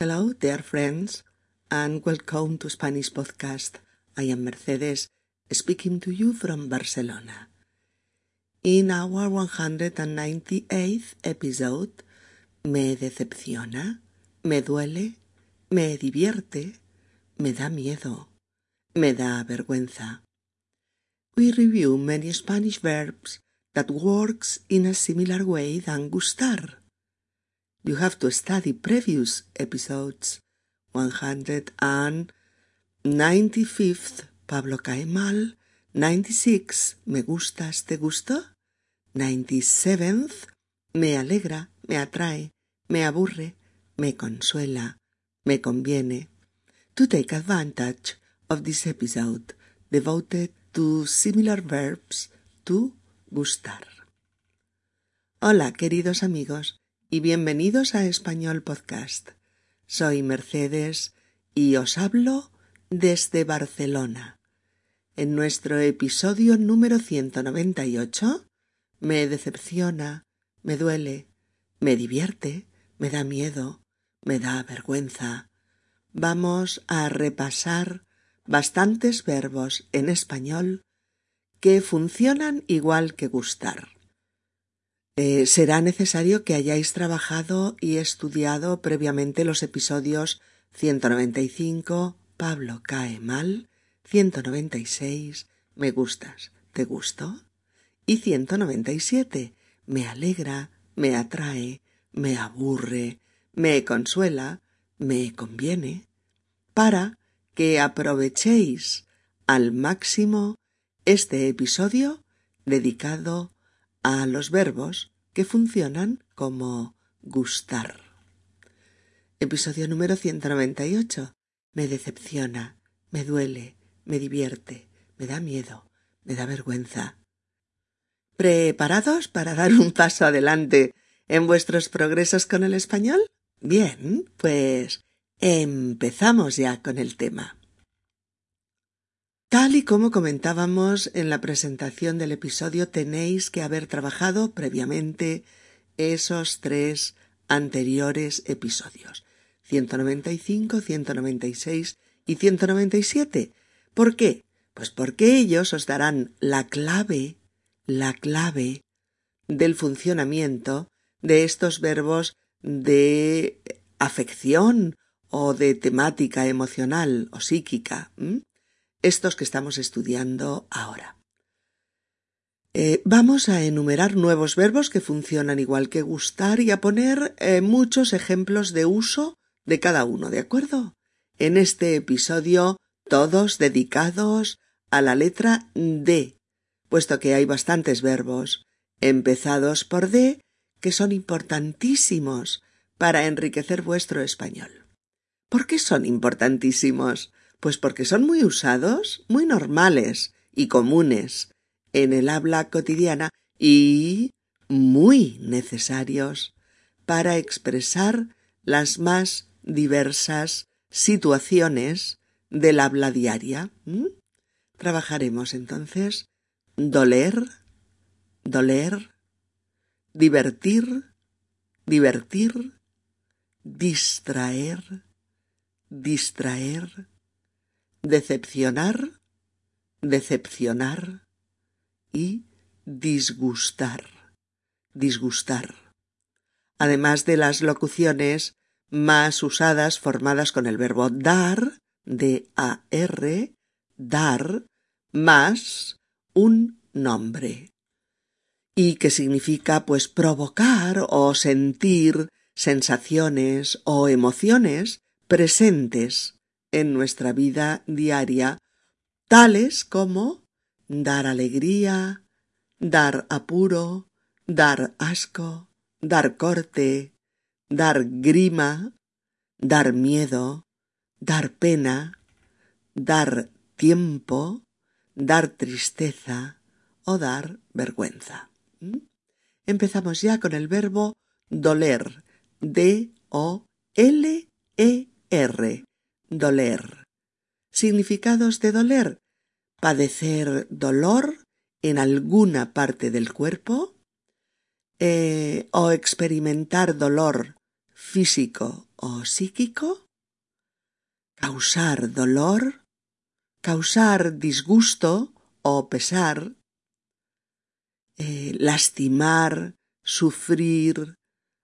Hello, dear friends, and welcome to Spanish Podcast. I am Mercedes, speaking to you from Barcelona. In our 198th episode, me decepciona, me duele, me divierte, me da miedo, me da vergüenza. We review many Spanish verbs that works in a similar way than gustar. You have to study previous episodes. 195th Pablo cae mal. 96 Me gustas, ¿te gustó? 97th Me alegra, me atrae, me aburre, me consuela, me conviene. To take advantage of this episode devoted to similar verbs to gustar. Hola, queridos amigos y bienvenidos a Español Podcast. Soy Mercedes y os hablo desde Barcelona. En nuestro episodio número 198 me decepciona, me duele, me divierte, me da miedo, me da vergüenza. Vamos a repasar bastantes verbos en español que funcionan igual que gustar. Eh, será necesario que hayáis trabajado y estudiado previamente los episodios 195, Pablo cae mal, 196, me gustas, ¿te gusto? Y 197, me alegra, me atrae, me aburre, me consuela, me conviene, para que aprovechéis al máximo este episodio dedicado a los verbos que funcionan como gustar. Episodio número 198. Me decepciona, me duele, me divierte, me da miedo, me da vergüenza. ¿Preparados para dar un paso adelante en vuestros progresos con el español? Bien, pues empezamos ya con el tema. Tal y como comentábamos en la presentación del episodio, tenéis que haber trabajado previamente esos tres anteriores episodios, 195, 196 y 197. ¿Por qué? Pues porque ellos os darán la clave, la clave del funcionamiento de estos verbos de afección o de temática emocional o psíquica estos que estamos estudiando ahora. Eh, vamos a enumerar nuevos verbos que funcionan igual que gustar y a poner eh, muchos ejemplos de uso de cada uno, ¿de acuerdo? En este episodio, todos dedicados a la letra D, puesto que hay bastantes verbos empezados por D que son importantísimos para enriquecer vuestro español. ¿Por qué son importantísimos? Pues porque son muy usados, muy normales y comunes en el habla cotidiana y muy necesarios para expresar las más diversas situaciones del habla diaria. Trabajaremos entonces doler, doler, divertir, divertir, distraer, distraer, decepcionar, decepcionar y disgustar, disgustar. Además de las locuciones más usadas formadas con el verbo dar, D-A-R, dar, más un nombre. Y que significa pues provocar o sentir sensaciones o emociones presentes en nuestra vida diaria, tales como dar alegría, dar apuro, dar asco, dar corte, dar grima, dar miedo, dar pena, dar tiempo, dar tristeza o dar vergüenza. ¿Mm? Empezamos ya con el verbo doler, D-O-L-E-R, doler. Significados de doler. Padecer dolor en alguna parte del cuerpo eh, o experimentar dolor físico o psíquico, causar dolor, causar disgusto o pesar, eh, lastimar, sufrir,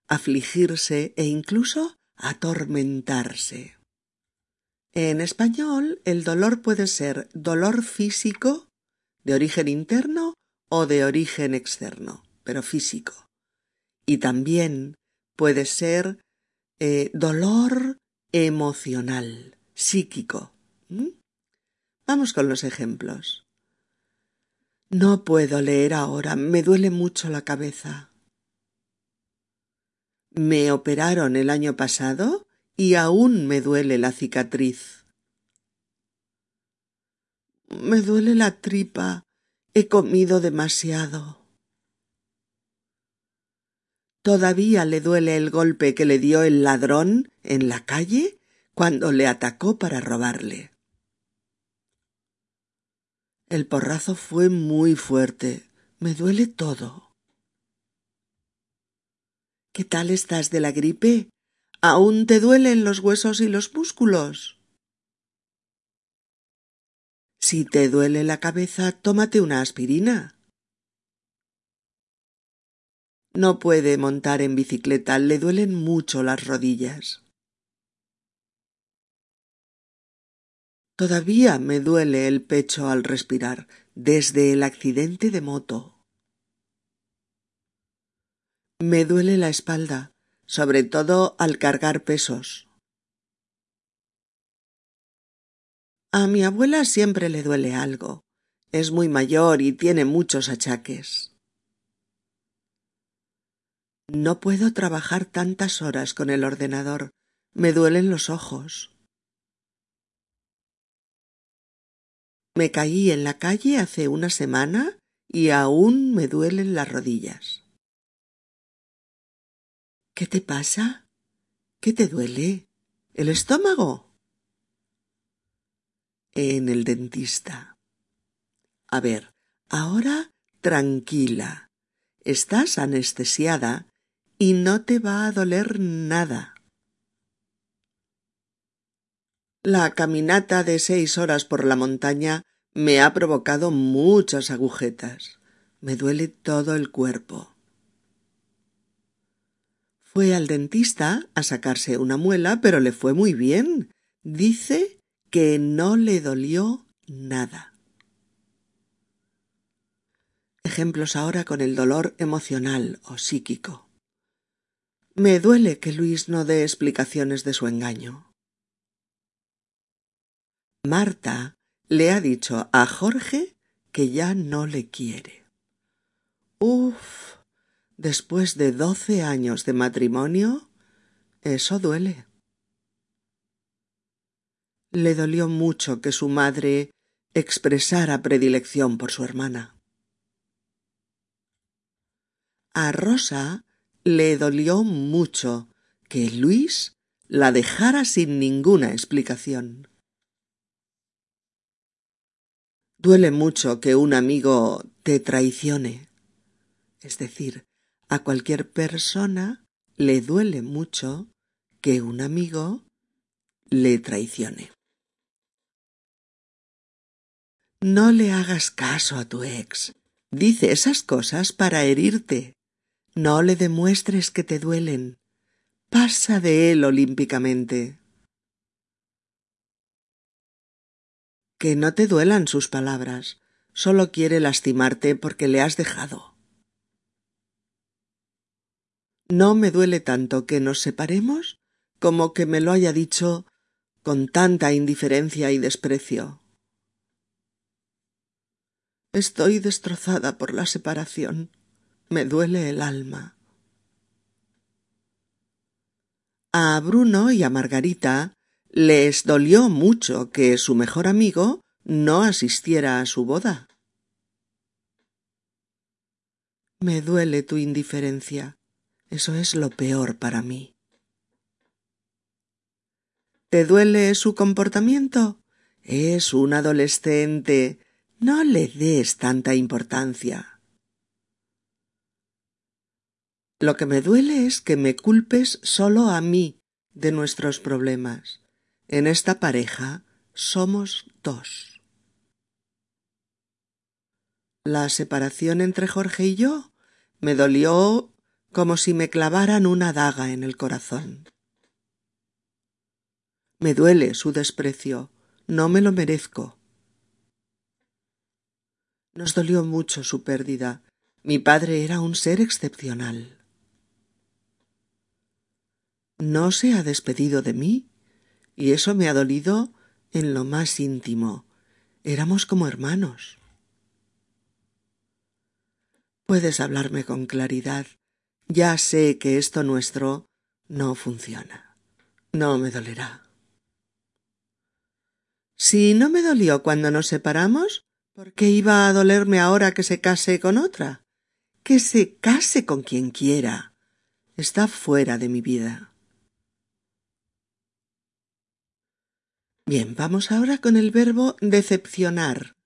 afligirse e incluso atormentarse. En español, el dolor puede ser dolor físico, de origen interno o de origen externo, pero físico. Y también puede ser eh, dolor emocional, psíquico. Vamos con los ejemplos. No puedo leer ahora, me duele mucho la cabeza. Me operaron el año pasado y aún me duele la cicatriz. Me duele la tripa, he comido demasiado. Todavía le duele el golpe que le dio el ladrón en la calle cuando le atacó para robarle. El porrazo fue muy fuerte. Me duele todo. ¿Qué tal estás de la gripe? ¿Aún te duelen los huesos y los músculos? Si te duele la cabeza, tómate una aspirina. No puede montar en bicicleta, le duelen mucho las rodillas. Todavía me duele el pecho al respirar, desde el accidente de moto. Me duele la espalda, sobre todo al cargar pesos. A mi abuela siempre le duele algo. Es muy mayor y tiene muchos achaques. No puedo trabajar tantas horas con el ordenador. Me duelen los ojos. Me caí en la calle hace una semana y aún me duelen las rodillas. ¿Qué te pasa? ¿Qué te duele? ¿El estómago? En el dentista. A ver, ahora tranquila. Estás anestesiada y no te va a doler nada. La caminata de seis horas por la montaña me ha provocado muchas agujetas. Me duele todo el cuerpo. Fue al dentista a sacarse una muela, pero le fue muy bien. Dice que no le dolió nada. Ejemplos ahora con el dolor emocional o psíquico. Me duele que Luis no dé explicaciones de su engaño. Marta le ha dicho a Jorge que ya no le quiere. Uf, después de doce años de matrimonio, eso duele. Le dolió mucho que su madre expresara predilección por su hermana. A Rosa le dolió mucho que Luis la dejara sin ninguna explicación. Duele mucho que un amigo te traicione. Es decir, a cualquier persona le duele mucho que un amigo le traicione. No le hagas caso a tu ex. Dice esas cosas para herirte. No le demuestres que te duelen. Pasa de él olímpicamente. que no te duelan sus palabras, solo quiere lastimarte porque le has dejado. No me duele tanto que nos separemos como que me lo haya dicho con tanta indiferencia y desprecio. Estoy destrozada por la separación. Me duele el alma. A Bruno y a Margarita les dolió mucho que su mejor amigo no asistiera a su boda. Me duele tu indiferencia. Eso es lo peor para mí. ¿Te duele su comportamiento? Es un adolescente. No le des tanta importancia. Lo que me duele es que me culpes solo a mí de nuestros problemas. En esta pareja somos dos. La separación entre Jorge y yo me dolió como si me clavaran una daga en el corazón. Me duele su desprecio, no me lo merezco. Nos dolió mucho su pérdida. Mi padre era un ser excepcional. No se ha despedido de mí, y eso me ha dolido en lo más íntimo. Éramos como hermanos. Puedes hablarme con claridad. Ya sé que esto nuestro no funciona. No me dolerá. Si no me dolió cuando nos separamos, ¿por qué iba a dolerme ahora que se case con otra? Que se case con quien quiera. Está fuera de mi vida. Bien, vamos ahora con el verbo decepcionar.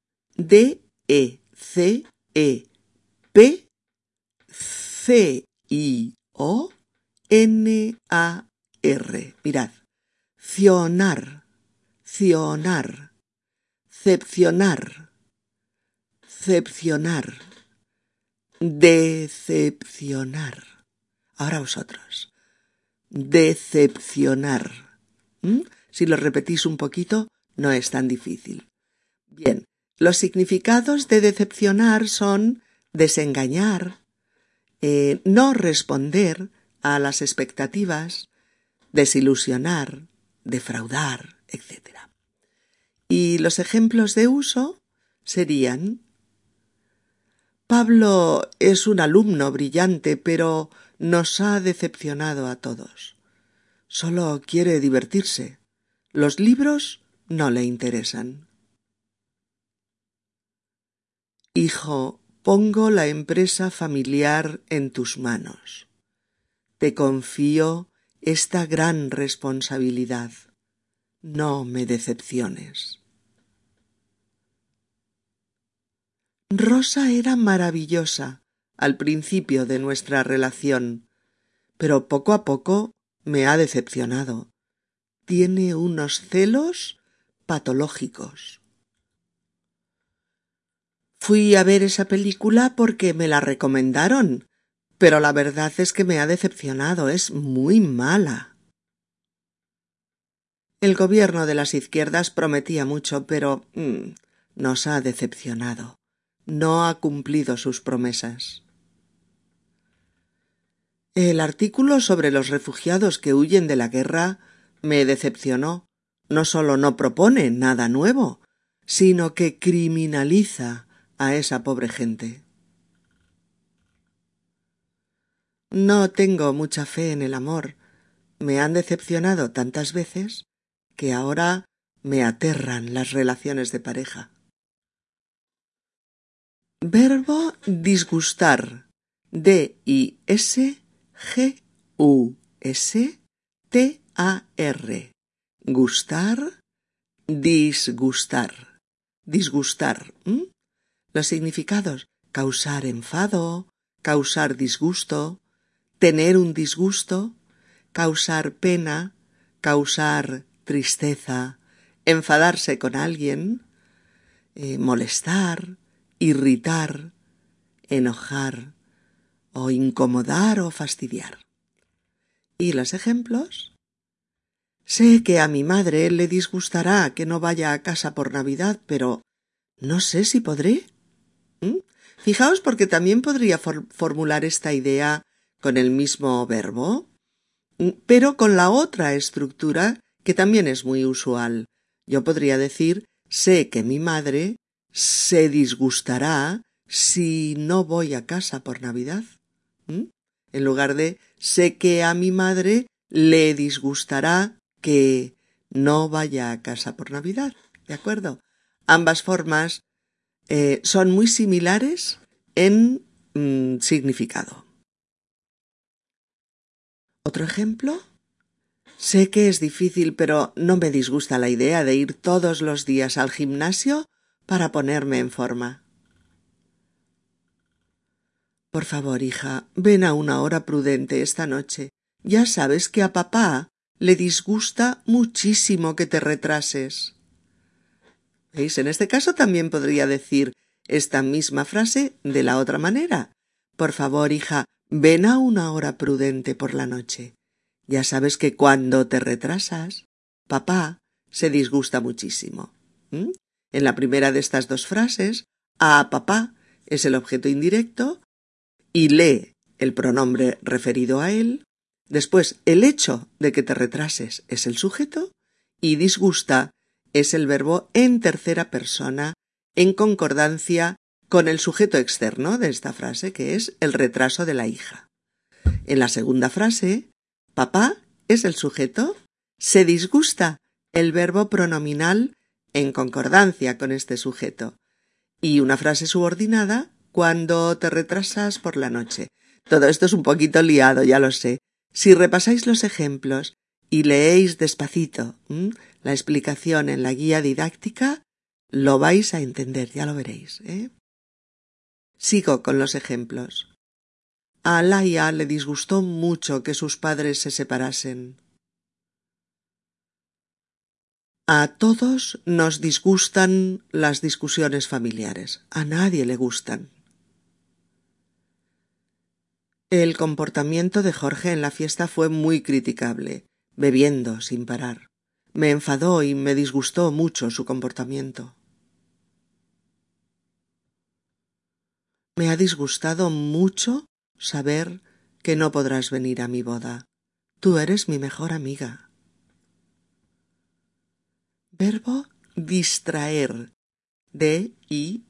D-E-C-E-P-C-I-O-N-A-R. Mirad. Cionar cionar, cepcionar, cepcionar, decepcionar. Ahora vosotros. Decepcionar. ¿Mm? Si lo repetís un poquito, no es tan difícil. Bien, los significados de decepcionar son desengañar, eh, no responder a las expectativas, desilusionar, defraudar, etc. Y los ejemplos de uso serían Pablo es un alumno brillante, pero nos ha decepcionado a todos. Solo quiere divertirse. Los libros no le interesan. Hijo, pongo la empresa familiar en tus manos. Te confío esta gran responsabilidad no me decepciones. Rosa era maravillosa al principio de nuestra relación, pero poco a poco me ha decepcionado. Tiene unos celos patológicos. Fui a ver esa película porque me la recomendaron, pero la verdad es que me ha decepcionado. Es muy mala. El gobierno de las izquierdas prometía mucho, pero mm, nos ha decepcionado. No ha cumplido sus promesas. El artículo sobre los refugiados que huyen de la guerra me decepcionó. No solo no propone nada nuevo, sino que criminaliza a esa pobre gente. No tengo mucha fe en el amor. Me han decepcionado tantas veces que ahora me aterran las relaciones de pareja. Verbo disgustar. D-I-S-G-U-S-T-A-R. Gustar, disgustar. Disgustar. Los significados. Causar enfado, causar disgusto, tener un disgusto, causar pena, causar tristeza, enfadarse con alguien, eh, molestar, irritar, enojar o incomodar o fastidiar. ¿Y los ejemplos? Sé que a mi madre le disgustará que no vaya a casa por Navidad, pero no sé si podré. ¿Mm? Fijaos porque también podría formular esta idea con el mismo verbo, pero con la otra estructura que también es muy usual. Yo podría decir sé que mi madre se disgustará si no voy a casa por Navidad. En lugar de sé que a mi madre le disgustará que no vaya a casa por Navidad. ¿De acuerdo? Ambas formas eh, son muy similares en mm, significado. Otro ejemplo. Sé que es difícil, pero no me disgusta la idea de ir todos los días al gimnasio para ponerme en forma. Por favor, hija, ven a una hora prudente esta noche. Ya sabes que a papá le disgusta muchísimo que te retrases. ¿Veis? En este caso también podría decir esta misma frase de la otra manera. Por favor, hija, ven a una hora prudente por la noche. Ya sabes que cuando te retrasas, papá se disgusta muchísimo. En la primera de estas dos frases, a papá es el objeto indirecto y lee el pronombre referido a él. Después, el hecho de que te retrases es el sujeto y disgusta es el verbo en tercera persona en concordancia con el sujeto externo de esta frase, que es el retraso de la hija. En la segunda frase, papá es el sujeto, se disgusta el verbo pronominal en concordancia con este sujeto, y una frase subordinada cuando te retrasas por la noche. Todo esto es un poquito liado, ya lo sé. Si repasáis los ejemplos y leéis despacito la explicación en la guía didáctica, lo vais a entender, ya lo veréis. ¿eh? Sigo con los ejemplos. A Laia le disgustó mucho que sus padres se separasen. A todos nos disgustan las discusiones familiares. A nadie le gustan. El comportamiento de Jorge en la fiesta fue muy criticable, bebiendo sin parar. Me enfadó y me disgustó mucho su comportamiento. Me ha disgustado mucho saber que no podrás venir a mi boda. Tú eres mi mejor amiga. Verbo distraer. D-I-S-T-R-A-E-R.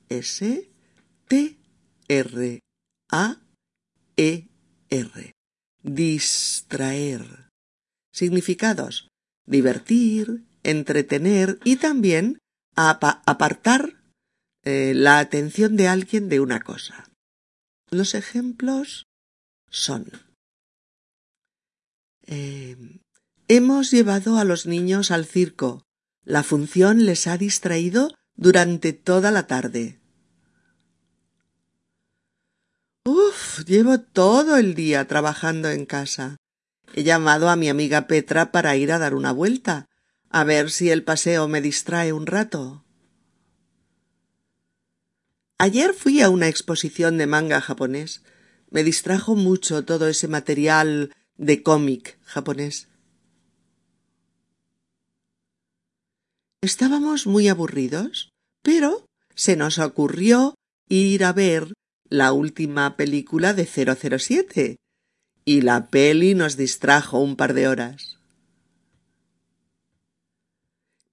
Distraer. Significados. Divertir, entretener y también apartar eh, la atención de alguien de una cosa. Los ejemplos son eh, Hemos llevado a los niños al circo. La función les ha distraído durante toda la tarde. Uf, llevo todo el día trabajando en casa. He llamado a mi amiga Petra para ir a dar una vuelta, a ver si el paseo me distrae un rato. Ayer fui a una exposición de manga japonés. Me distrajo mucho todo ese material de cómic japonés. Estábamos muy aburridos, pero se nos ocurrió ir a ver la última película de 007 y la peli nos distrajo un par de horas.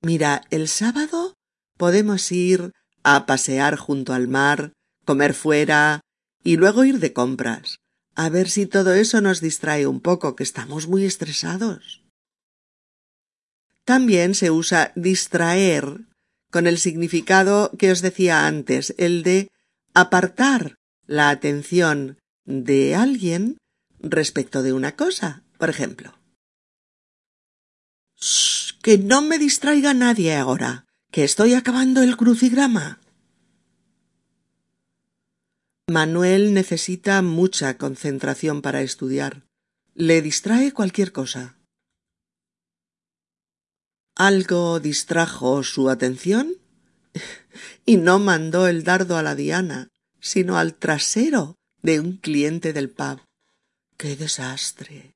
Mira, el sábado podemos ir a pasear junto al mar, comer fuera y luego ir de compras. A ver si todo eso nos distrae un poco, que estamos muy estresados. También se usa distraer con el significado que os decía antes, el de apartar la atención de alguien respecto de una cosa. Por ejemplo, que no me distraiga nadie ahora que estoy acabando el crucigrama. Manuel necesita mucha concentración para estudiar. Le distrae cualquier cosa. Algo distrajo su atención y no mandó el dardo a la diana, sino al trasero de un cliente del pub. ¡Qué desastre!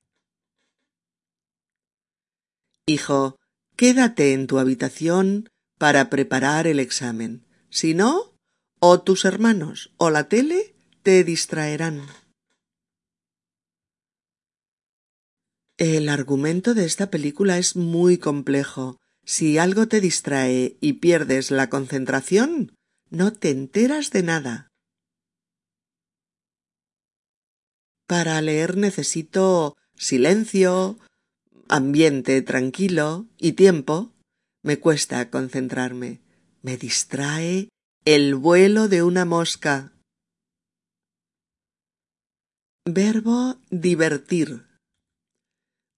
Hijo, quédate en tu habitación para preparar el examen. Si no, o tus hermanos o la tele te distraerán. El argumento de esta película es muy complejo. Si algo te distrae y pierdes la concentración, no te enteras de nada. Para leer necesito silencio, ambiente tranquilo y tiempo me cuesta concentrarme. Me distrae el vuelo de una mosca. Verbo divertir.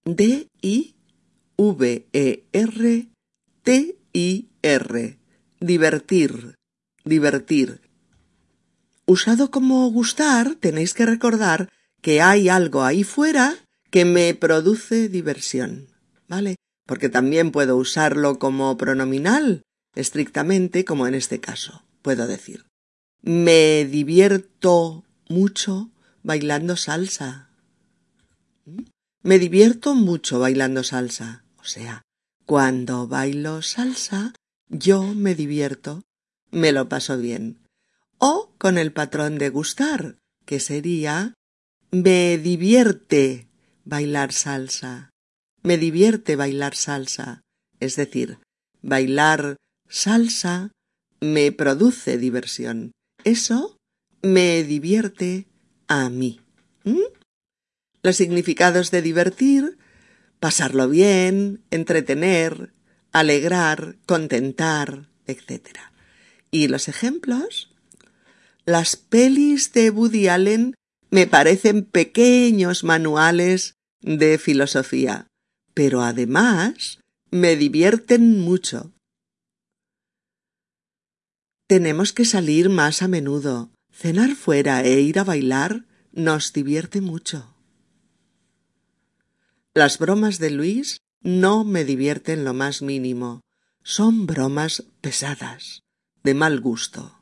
D I V E R T I R. Divertir. Divertir. Usado como gustar, tenéis que recordar que hay algo ahí fuera que me produce diversión. ¿vale? Porque también puedo usarlo como pronominal, estrictamente como en este caso. Puedo decir, me divierto mucho bailando salsa. ¿Mm? Me divierto mucho bailando salsa. O sea, cuando bailo salsa, yo me divierto, me lo paso bien. O con el patrón de gustar, que sería me divierte bailar salsa. Me divierte bailar salsa. Es decir, bailar salsa me produce diversión. Eso me divierte a mí. ¿Mm? Los significados de divertir pasarlo bien, entretener, alegrar, contentar, etc. ¿Y los ejemplos? Las pelis de Woody Allen me parecen pequeños manuales de filosofía, pero además me divierten mucho. Tenemos que salir más a menudo. Cenar fuera e ir a bailar nos divierte mucho. Las bromas de Luis no me divierten lo más mínimo. Son bromas pesadas, de mal gusto.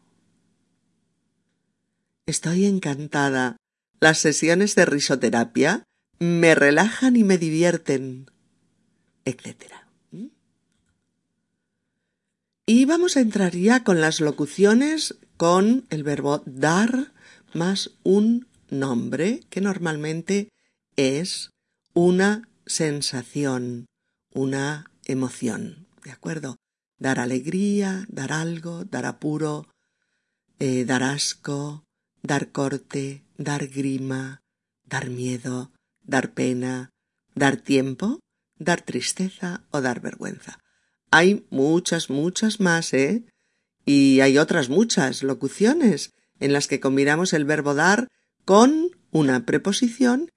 Estoy encantada. Las sesiones de risoterapia me relajan y me divierten, etc. Y vamos a entrar ya con las locuciones con el verbo dar más un nombre que normalmente es una sensación, una emoción, ¿de acuerdo? Dar alegría, dar algo, dar apuro, eh, dar asco, dar corte, dar grima, dar miedo, dar pena, dar tiempo, dar tristeza o dar vergüenza. Hay muchas, muchas más, ¿eh? Y hay otras muchas locuciones en las que combinamos el verbo dar con una preposición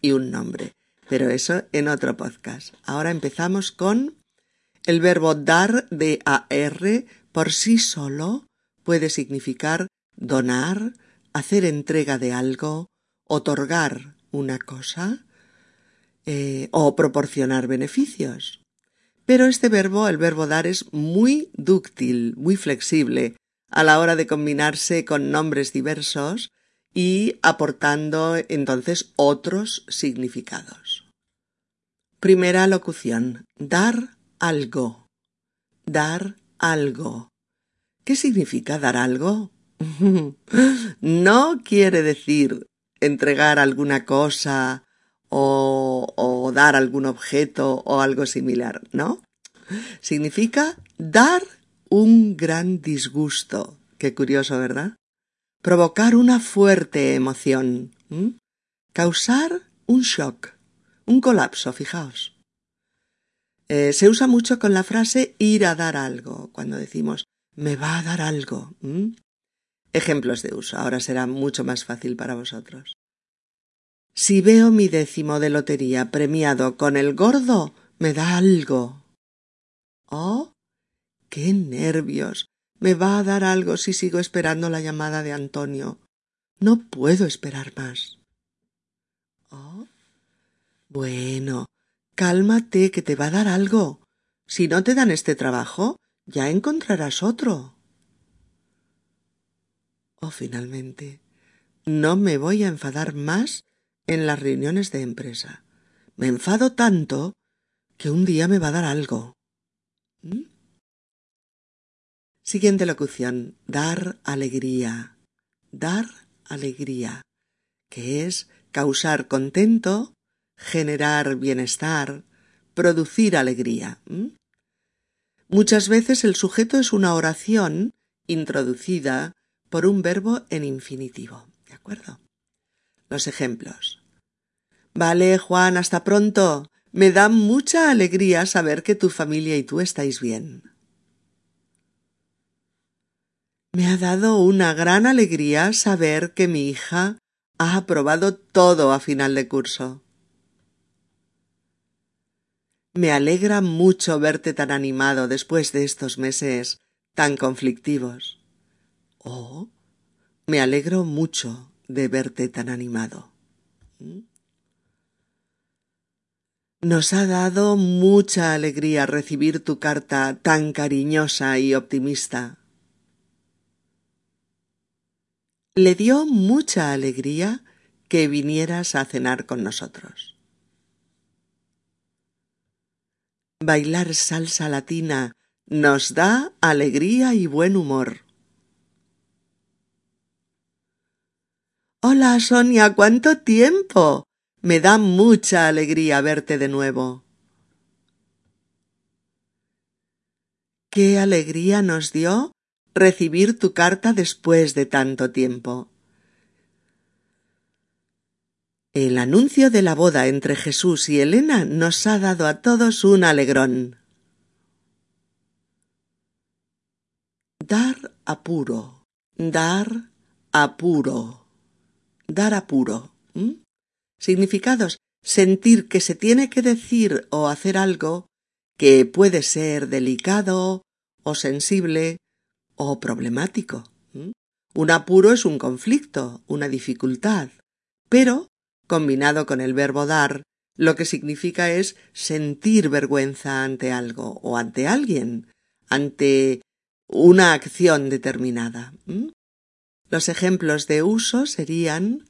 y un nombre pero eso en otro podcast. Ahora empezamos con el verbo dar de AR por sí solo puede significar donar, hacer entrega de algo, otorgar una cosa eh, o proporcionar beneficios. Pero este verbo, el verbo dar, es muy dúctil, muy flexible a la hora de combinarse con nombres diversos y aportando entonces otros significados. Primera locución. Dar algo. Dar algo. ¿Qué significa dar algo? no quiere decir entregar alguna cosa o, dar algún objeto o algo similar, ¿no? Significa dar un gran disgusto. Qué curioso, ¿verdad? provocar una fuerte emoción, causar un shock, un colapso, fijaos. Eh, se usa mucho con la frase ir a dar algo, cuando decimos me va a dar algo. Ejemplos de uso, ahora será mucho más fácil para vosotros. Si veo mi décimo de lotería premiado con el gordo, me da algo. Oh, qué nervios. Me va a dar algo si sigo esperando la llamada de Antonio. No puedo esperar más. Oh. Bueno, cálmate, que te va a dar algo. Si no te dan este trabajo, ya encontrarás otro. Oh, finalmente, no me voy a enfadar más en las reuniones de empresa. Me enfado tanto que un día me va a dar algo. ¿Mm? Siguiente locución. Dar alegría. Dar alegría. Que es causar contento, generar bienestar, producir alegría. Muchas veces el sujeto es una oración introducida por un verbo en infinitivo. ¿De acuerdo? Los ejemplos. Vale, Juan, hasta pronto. Me da mucha alegría saber que tu familia y tú estáis bien. Me ha dado una gran alegría saber que mi hija ha aprobado todo a final de curso. Me alegra mucho verte tan animado después de estos meses tan conflictivos. Oh, me alegro mucho de verte tan animado. ¿Mm? Nos ha dado mucha alegría recibir tu carta tan cariñosa y optimista. Le dio mucha alegría que vinieras a cenar con nosotros. Bailar salsa latina nos da alegría y buen humor. Hola, Sonia, ¿cuánto tiempo? Me da mucha alegría verte de nuevo. Qué alegría nos dio recibir tu carta después de tanto tiempo. El anuncio de la boda entre Jesús y Elena nos ha dado a todos un alegrón. Dar apuro, dar apuro, dar apuro. Significados. Sentir que se tiene que decir o hacer algo que puede ser delicado o sensible o problemático. Un apuro es un conflicto, una dificultad, pero, combinado con el verbo dar, lo que significa es sentir vergüenza ante algo o ante alguien, ante una acción determinada. Los ejemplos de uso serían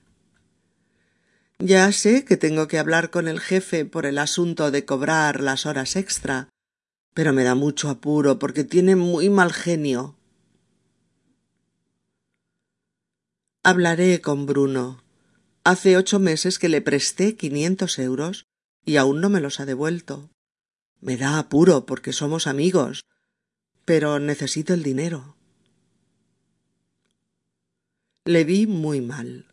ya sé que tengo que hablar con el jefe por el asunto de cobrar las horas extra, pero me da mucho apuro porque tiene muy mal genio. Hablaré con Bruno. Hace ocho meses que le presté quinientos euros y aún no me los ha devuelto. Me da apuro porque somos amigos, pero necesito el dinero. Le vi muy mal.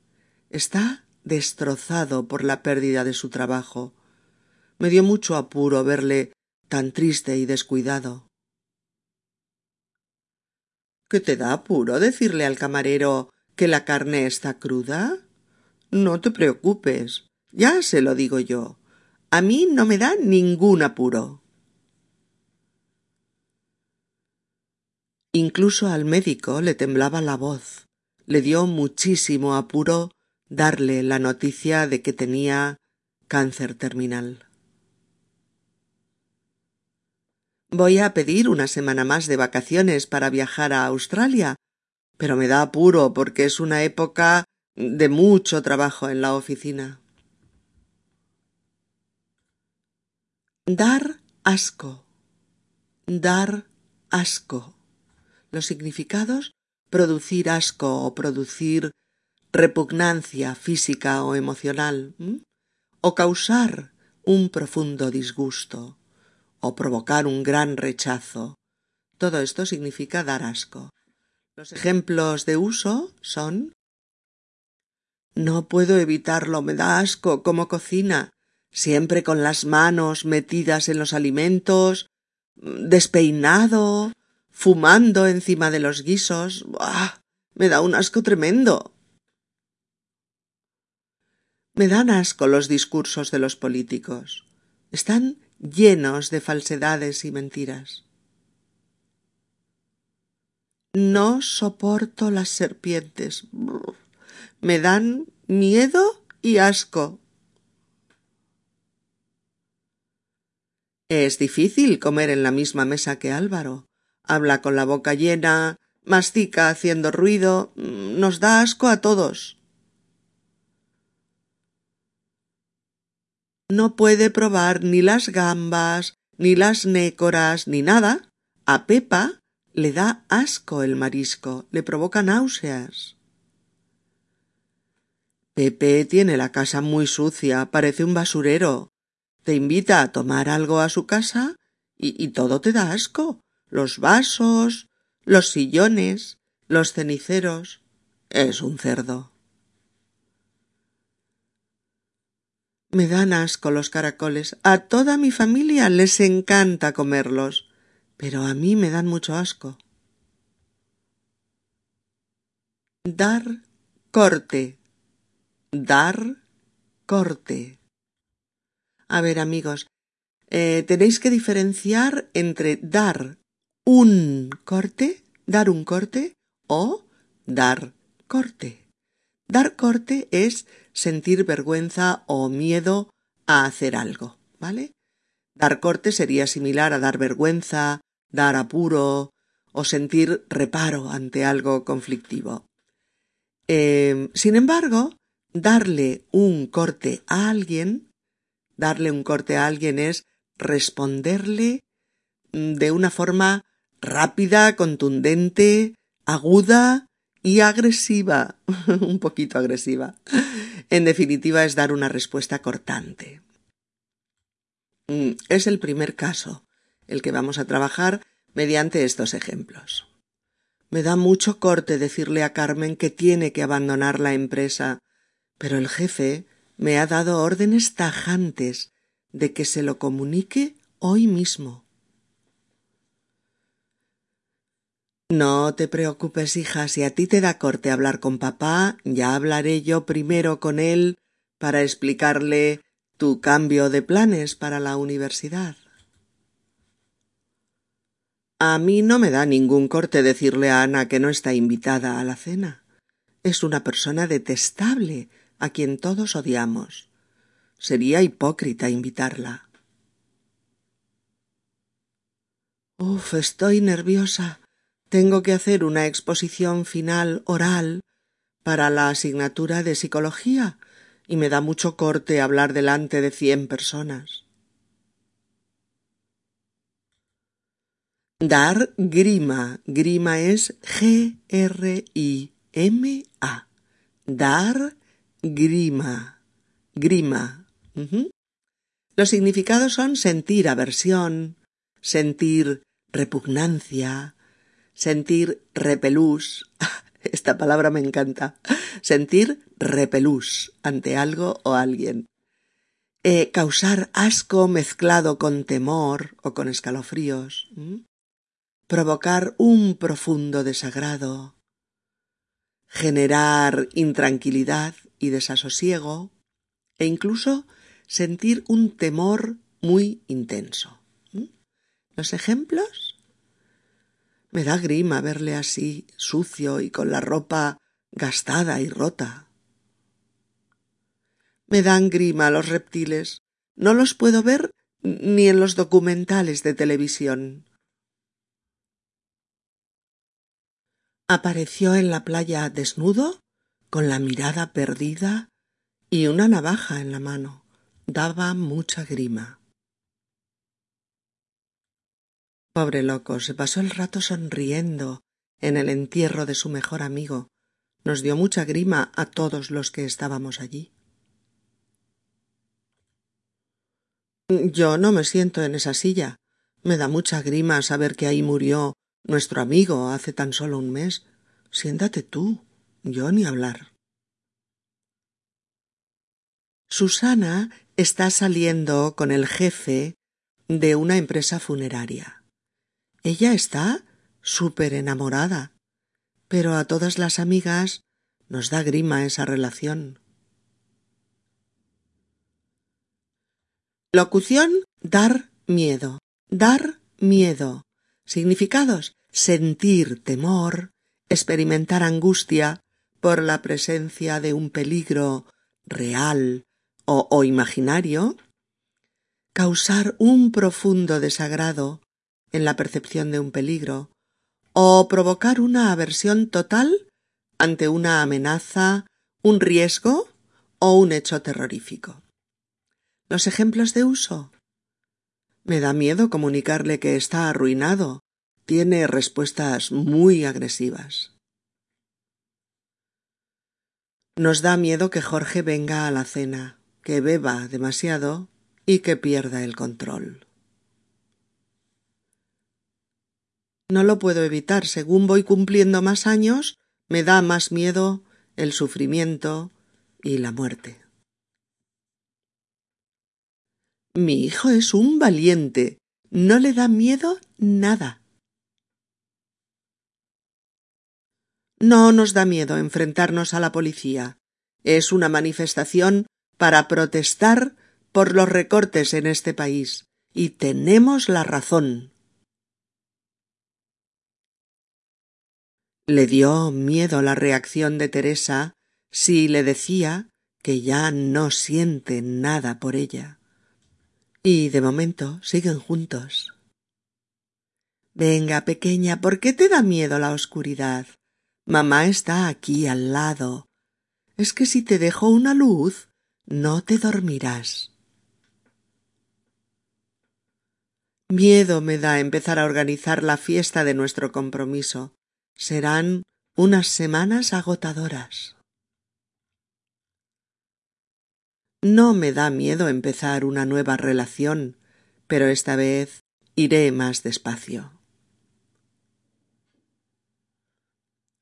Está destrozado por la pérdida de su trabajo. Me dio mucho apuro verle tan triste y descuidado. ¿Qué te da apuro decirle al camarero que la carne está cruda? No te preocupes, ya se lo digo yo. A mí no me da ningún apuro. Incluso al médico le temblaba la voz. Le dio muchísimo apuro darle la noticia de que tenía cáncer terminal. Voy a pedir una semana más de vacaciones para viajar a Australia, pero me da apuro porque es una época de mucho trabajo en la oficina. Dar asco. Dar asco. Los significados producir asco o producir repugnancia física o emocional, o causar un profundo disgusto, o provocar un gran rechazo. Todo esto significa dar asco. Los ejemplos de uso son No puedo evitarlo, me da asco como cocina, siempre con las manos metidas en los alimentos, despeinado, fumando encima de los guisos. Me da un asco tremendo. Me dan asco los discursos de los políticos. Están llenos de falsedades y mentiras. No soporto las serpientes. Me dan miedo y asco. Es difícil comer en la misma mesa que Álvaro. Habla con la boca llena, mastica haciendo ruido, nos da asco a todos. no puede probar ni las gambas, ni las nécoras, ni nada. A Pepa le da asco el marisco, le provoca náuseas. Pepe tiene la casa muy sucia, parece un basurero. Te invita a tomar algo a su casa y, y todo te da asco. Los vasos, los sillones, los ceniceros. Es un cerdo. Me dan asco los caracoles. A toda mi familia les encanta comerlos, pero a mí me dan mucho asco. Dar corte. Dar corte. A ver, amigos, eh, tenéis que diferenciar entre dar un corte, dar un corte, o dar corte. Dar corte es sentir vergüenza o miedo a hacer algo, ¿vale? Dar corte sería similar a dar vergüenza, dar apuro o sentir reparo ante algo conflictivo. Em, sin embargo, darle un corte a alguien, darle un corte a alguien es responderle mm, de una forma rápida, contundente, aguda y agresiva, un poquito agresiva. En definitiva, es dar una respuesta cortante. Mm, es el primer caso, el que vamos a trabajar mediante estos ejemplos. Me da mucho corte decirle a Carmen que tiene que abandonar la empresa, pero el jefe me ha dado órdenes tajantes de que se lo comunique hoy mismo. No te preocupes, hija, si a ti te da corte hablar con papá, ya hablaré yo primero con él para explicarle tu cambio de planes para la universidad. A mí no me da ningún corte decirle a Ana que no está invitada a la cena. Es una persona detestable a quien todos odiamos. Sería hipócrita invitarla. Uf, estoy nerviosa. Tengo que hacer una exposición final oral para la asignatura de psicología y me da mucho corte hablar delante de cien personas. Dar grima. Grima es G-R-I-M-A. Dar grima. Grima. Los significados son sentir aversión, sentir repugnancia, sentir repelús. Esta palabra me encanta. Sentir repelús ante algo o alguien. Eh, causar asco mezclado con temor o con escalofríos. Provocar un profundo desagrado. Generar intranquilidad y desasosiego. E incluso sentir un temor muy intenso. ¿Los ejemplos? Me da grima verle así, sucio y con la ropa gastada y rota. Me dan grima los reptiles. No los puedo ver ni en los documentales de televisión. Apareció en la playa desnudo, con la mirada perdida y una navaja en la mano. Daba mucha grima. Pobre loco, se pasó el rato sonriendo en el entierro de su mejor amigo. Nos dio mucha grima a todos los que estábamos allí. Yo no me siento en esa silla. Me da mucha grima saber que ahí murió nuestro amigo hace tan solo un mes. Siéntate tú. Yo ni hablar. Susana está saliendo con el jefe de una empresa funeraria. Ella está súper enamorada, pero a todas las amigas nos da grima esa relación. Locución dar miedo. Dar miedo. Significados sentir temor, experimentar angustia por la presencia de un peligro real o, o imaginario, causar un profundo desagrado en la percepción de un peligro, o provocar una aversión total ante una amenaza, un riesgo o un hecho terrorífico. Los ejemplos de uso. Me da miedo comunicarle que está arruinado. Tiene respuestas muy agresivas. Nos da miedo que Jorge venga a la cena, que beba demasiado y que pierda el control. No lo puedo evitar. Según voy cumpliendo más años, me da más miedo el sufrimiento y la muerte. Mi hijo es un valiente. No le da miedo nada. No nos da miedo enfrentarnos a la policía. Es una manifestación para protestar por los recortes en este país. Y tenemos la razón. Le dio miedo la reacción de Teresa si le decía que ya no siente nada por ella. Y de momento siguen juntos. Venga, pequeña, ¿por qué te da miedo la oscuridad? Mamá está aquí al lado. Es que si te dejo una luz, no te dormirás. Miedo me da empezar a organizar la fiesta de nuestro compromiso. Serán unas semanas agotadoras. No me da miedo empezar una nueva relación, pero esta vez iré más despacio.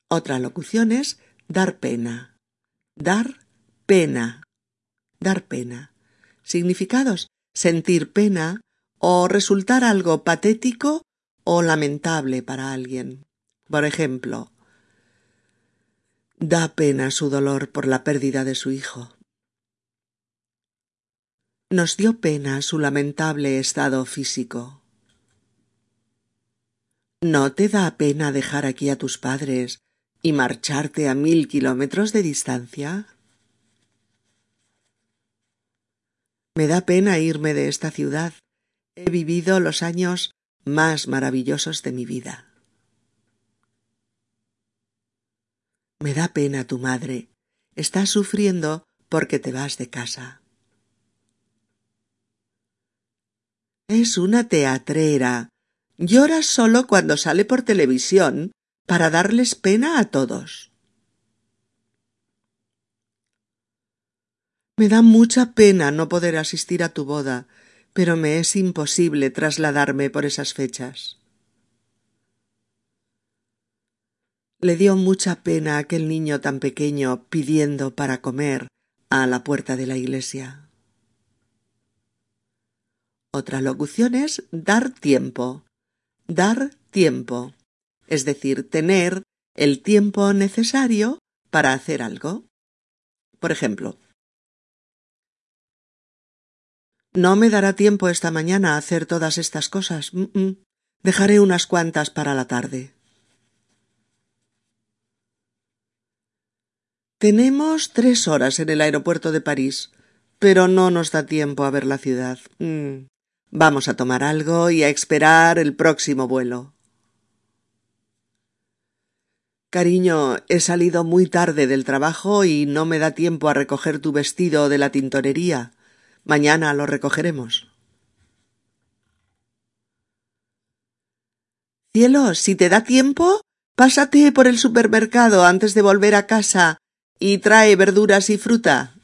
Otra locución es dar pena. Dar pena. Dar pena. Significados. Sentir pena o resultar algo patético o lamentable para alguien. Por ejemplo, da pena su dolor por la pérdida de su hijo. Nos dio pena su lamentable estado físico. ¿No te da pena dejar aquí a tus padres y marcharte a mil kilómetros de distancia? Me da pena irme de esta ciudad. He vivido los años más maravillosos de mi vida. Me da pena tu madre. Estás sufriendo porque te vas de casa. Es una teatrera. Llora solo cuando sale por televisión para darles pena a todos. Me da mucha pena no poder asistir a tu boda, pero me es imposible trasladarme por esas fechas. Le dio mucha pena aquel niño tan pequeño pidiendo para comer a la puerta de la iglesia. Otra locución es dar tiempo. Dar tiempo es decir, tener el tiempo necesario para hacer algo. Por ejemplo, no me dará tiempo esta mañana a hacer todas estas cosas. Dejaré unas cuantas para la tarde. Tenemos tres horas en el aeropuerto de París, pero no nos da tiempo a ver la ciudad. Mm. Vamos a tomar algo y a esperar el próximo vuelo. Cariño, he salido muy tarde del trabajo y no me da tiempo a recoger tu vestido de la tintorería. Mañana lo recogeremos. Cielo, si te da tiempo, pásate por el supermercado antes de volver a casa y trae verduras y fruta.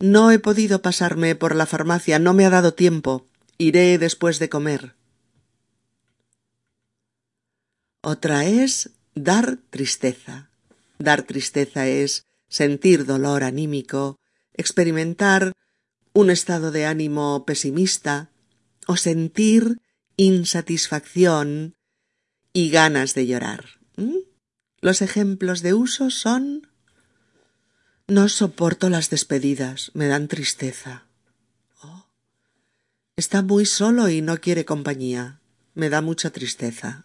No he podido pasarme por la farmacia, no me ha dado tiempo. Iré después de comer. Otra es dar tristeza. Dar tristeza es sentir dolor anímico, experimentar un estado de ánimo pesimista o sentir insatisfacción y ganas de llorar. ¿Mm? Los ejemplos de uso son no soporto las despedidas, me dan tristeza. Oh, está muy solo y no quiere compañía, me da mucha tristeza.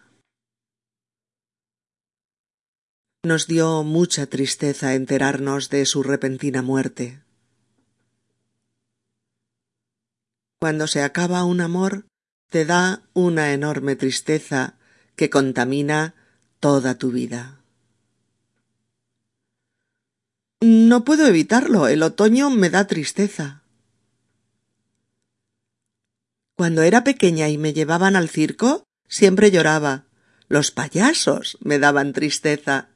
Nos dio mucha tristeza enterarnos de su repentina muerte. Cuando se acaba un amor, te da una enorme tristeza que contamina toda tu vida. No puedo evitarlo, el otoño me da tristeza. Cuando era pequeña y me llevaban al circo, siempre lloraba. Los payasos me daban tristeza.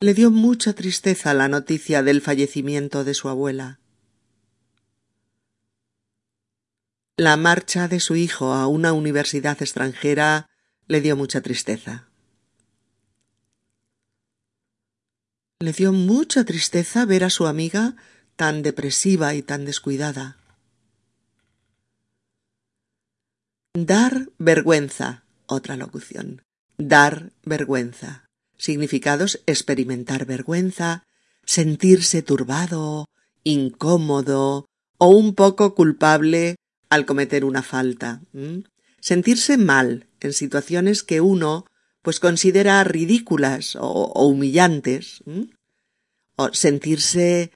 Le dio mucha tristeza la noticia del fallecimiento de su abuela. La marcha de su hijo a una universidad extranjera le dio mucha tristeza. Le dio mucha tristeza ver a su amiga tan depresiva y tan descuidada. Dar vergüenza. Otra locución. Dar vergüenza significados experimentar vergüenza, sentirse turbado, incómodo o un poco culpable al cometer una falta, sentirse mal en situaciones que uno pues considera ridículas o, humillantes, o sentirse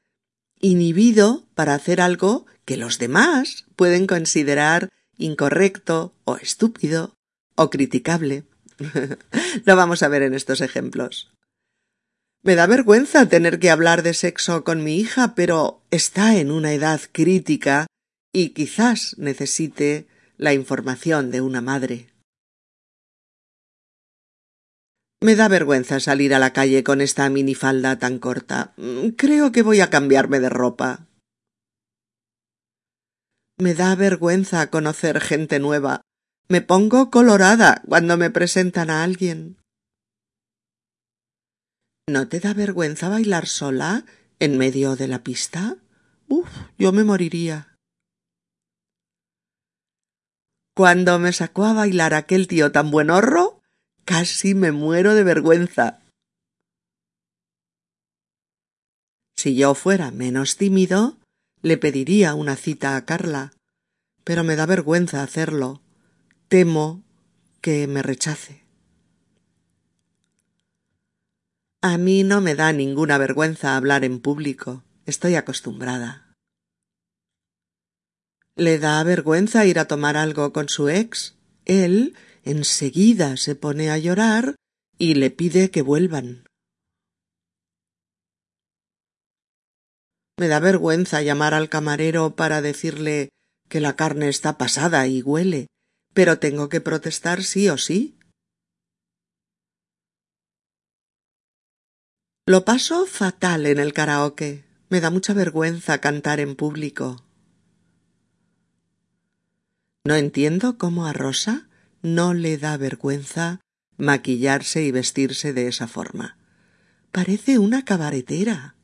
inhibido para hacer algo que los demás pueden considerar incorrecto o estúpido o criticable. Lo vamos a ver en estos ejemplos. Me da vergüenza tener que hablar de sexo con mi hija, pero está en una edad crítica y quizás necesite la información de una madre. Me da vergüenza salir a la calle con esta minifalda tan corta. Creo que voy a cambiarme de ropa. Me da vergüenza conocer gente nueva. Me pongo colorada cuando me presentan a alguien. ¿No te da vergüenza bailar sola en medio de la pista? Uf, yo me moriría. Cuando me sacó a bailar aquel tío tan buenorro, casi me muero de vergüenza. Si yo fuera menos tímido, le pediría una cita a Carla, pero me da vergüenza hacerlo. Temo que me rechace. A mí no me da ninguna vergüenza hablar en público. Estoy acostumbrada. ¿Le da vergüenza ir a tomar algo con su ex? Él enseguida se pone a llorar y le pide que vuelvan. Me da vergüenza llamar al camarero para decirle que la carne está pasada y huele, pero tengo que protestar sí o sí. Lo paso fatal en el karaoke. Me da mucha vergüenza cantar en público. No entiendo cómo a Rosa no le da vergüenza maquillarse y vestirse de esa forma. Parece una cabaretera.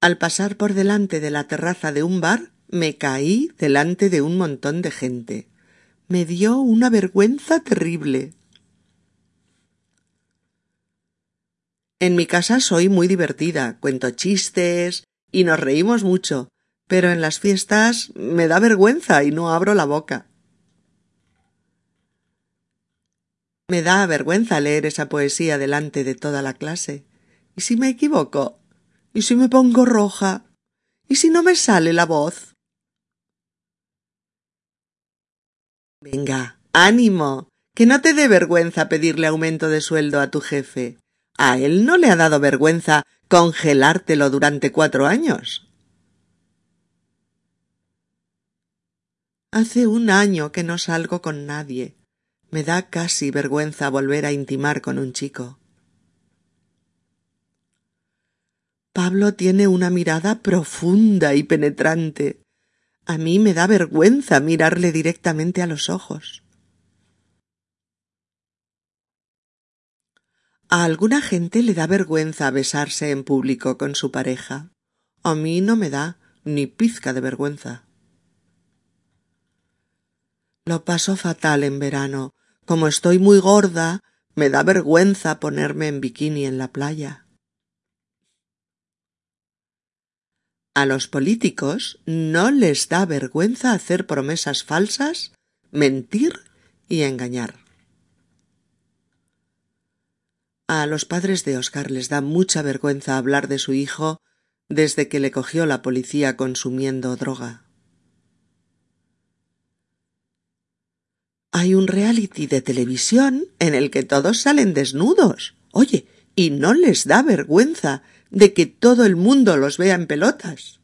Al pasar por delante de la terraza de un bar, me caí delante de un montón de gente. Me dio una vergüenza terrible. En mi casa soy muy divertida, cuento chistes y nos reímos mucho, pero en las fiestas me da vergüenza y no abro la boca. Me da vergüenza leer esa poesía delante de toda la clase. ¿Y si me equivoco? ¿Y si me pongo roja? ¿Y si no me sale la voz? Venga, ánimo, que no te dé vergüenza pedirle aumento de sueldo a tu jefe. A él no le ha dado vergüenza congelártelo durante cuatro años. Hace un año que no salgo con nadie. Me da casi vergüenza volver a intimar con un chico. Pablo tiene una mirada profunda y penetrante. A mí me da vergüenza mirarle directamente a los ojos. A alguna gente le da vergüenza besarse en público con su pareja. A mí no me da ni pizca de vergüenza. Lo paso fatal en verano. Como estoy muy gorda, me da vergüenza ponerme en bikini en la playa. A los políticos no les da vergüenza hacer promesas falsas, mentir y engañar. A los padres de Oscar les da mucha vergüenza hablar de su hijo desde que le cogió la policía consumiendo droga. Hay un reality de televisión en el que todos salen desnudos. Oye, y no les da vergüenza de que todo el mundo los vea en pelotas.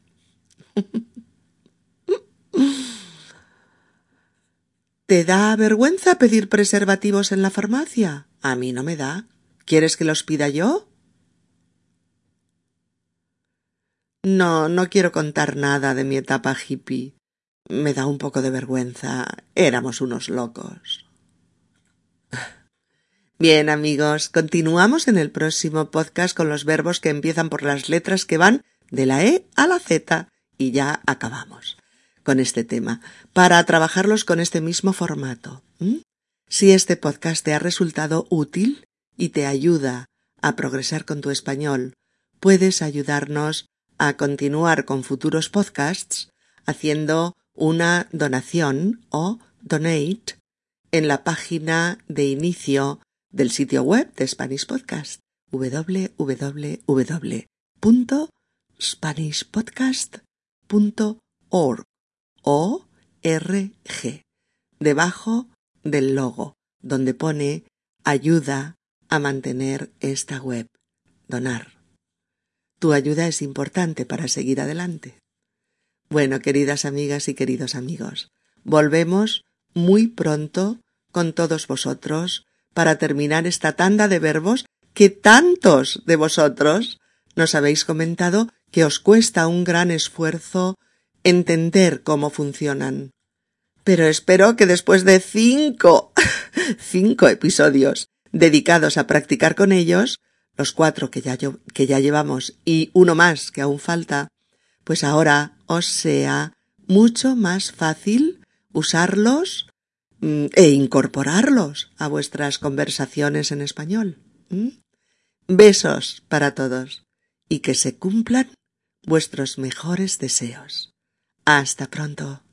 ¿Te da vergüenza pedir preservativos en la farmacia? A mí no me da. ¿Quieres que los pida yo? No, no quiero contar nada de mi etapa hippie. Me da un poco de vergüenza. Éramos unos locos. Bien, amigos, continuamos en el próximo podcast con los verbos que empiezan por las letras que van de la E a la Z y ya acabamos con este tema para trabajarlos con este mismo formato. Si este podcast te ha resultado útil y te ayuda a progresar con tu español, puedes ayudarnos a continuar con futuros podcasts haciendo una donación o donate en la página de inicio del sitio web de Spanish Podcast www.spanishpodcast.org o RG, debajo del logo, donde pone ayuda a mantener esta web. Donar. Tu ayuda es importante para seguir adelante. Bueno, queridas amigas y queridos amigos, volvemos muy pronto con todos vosotros para terminar esta tanda de verbos que tantos de vosotros nos habéis comentado que os cuesta un gran esfuerzo entender cómo funcionan. Pero espero que después de cinco, cinco episodios dedicados a practicar con ellos, los cuatro que ya, que ya llevamos y uno más que aún falta, pues ahora os sea mucho más fácil usarlos mm, e incorporarlos a vuestras conversaciones en español. Besos para todos y que se cumplan vuestros mejores deseos. Hasta pronto.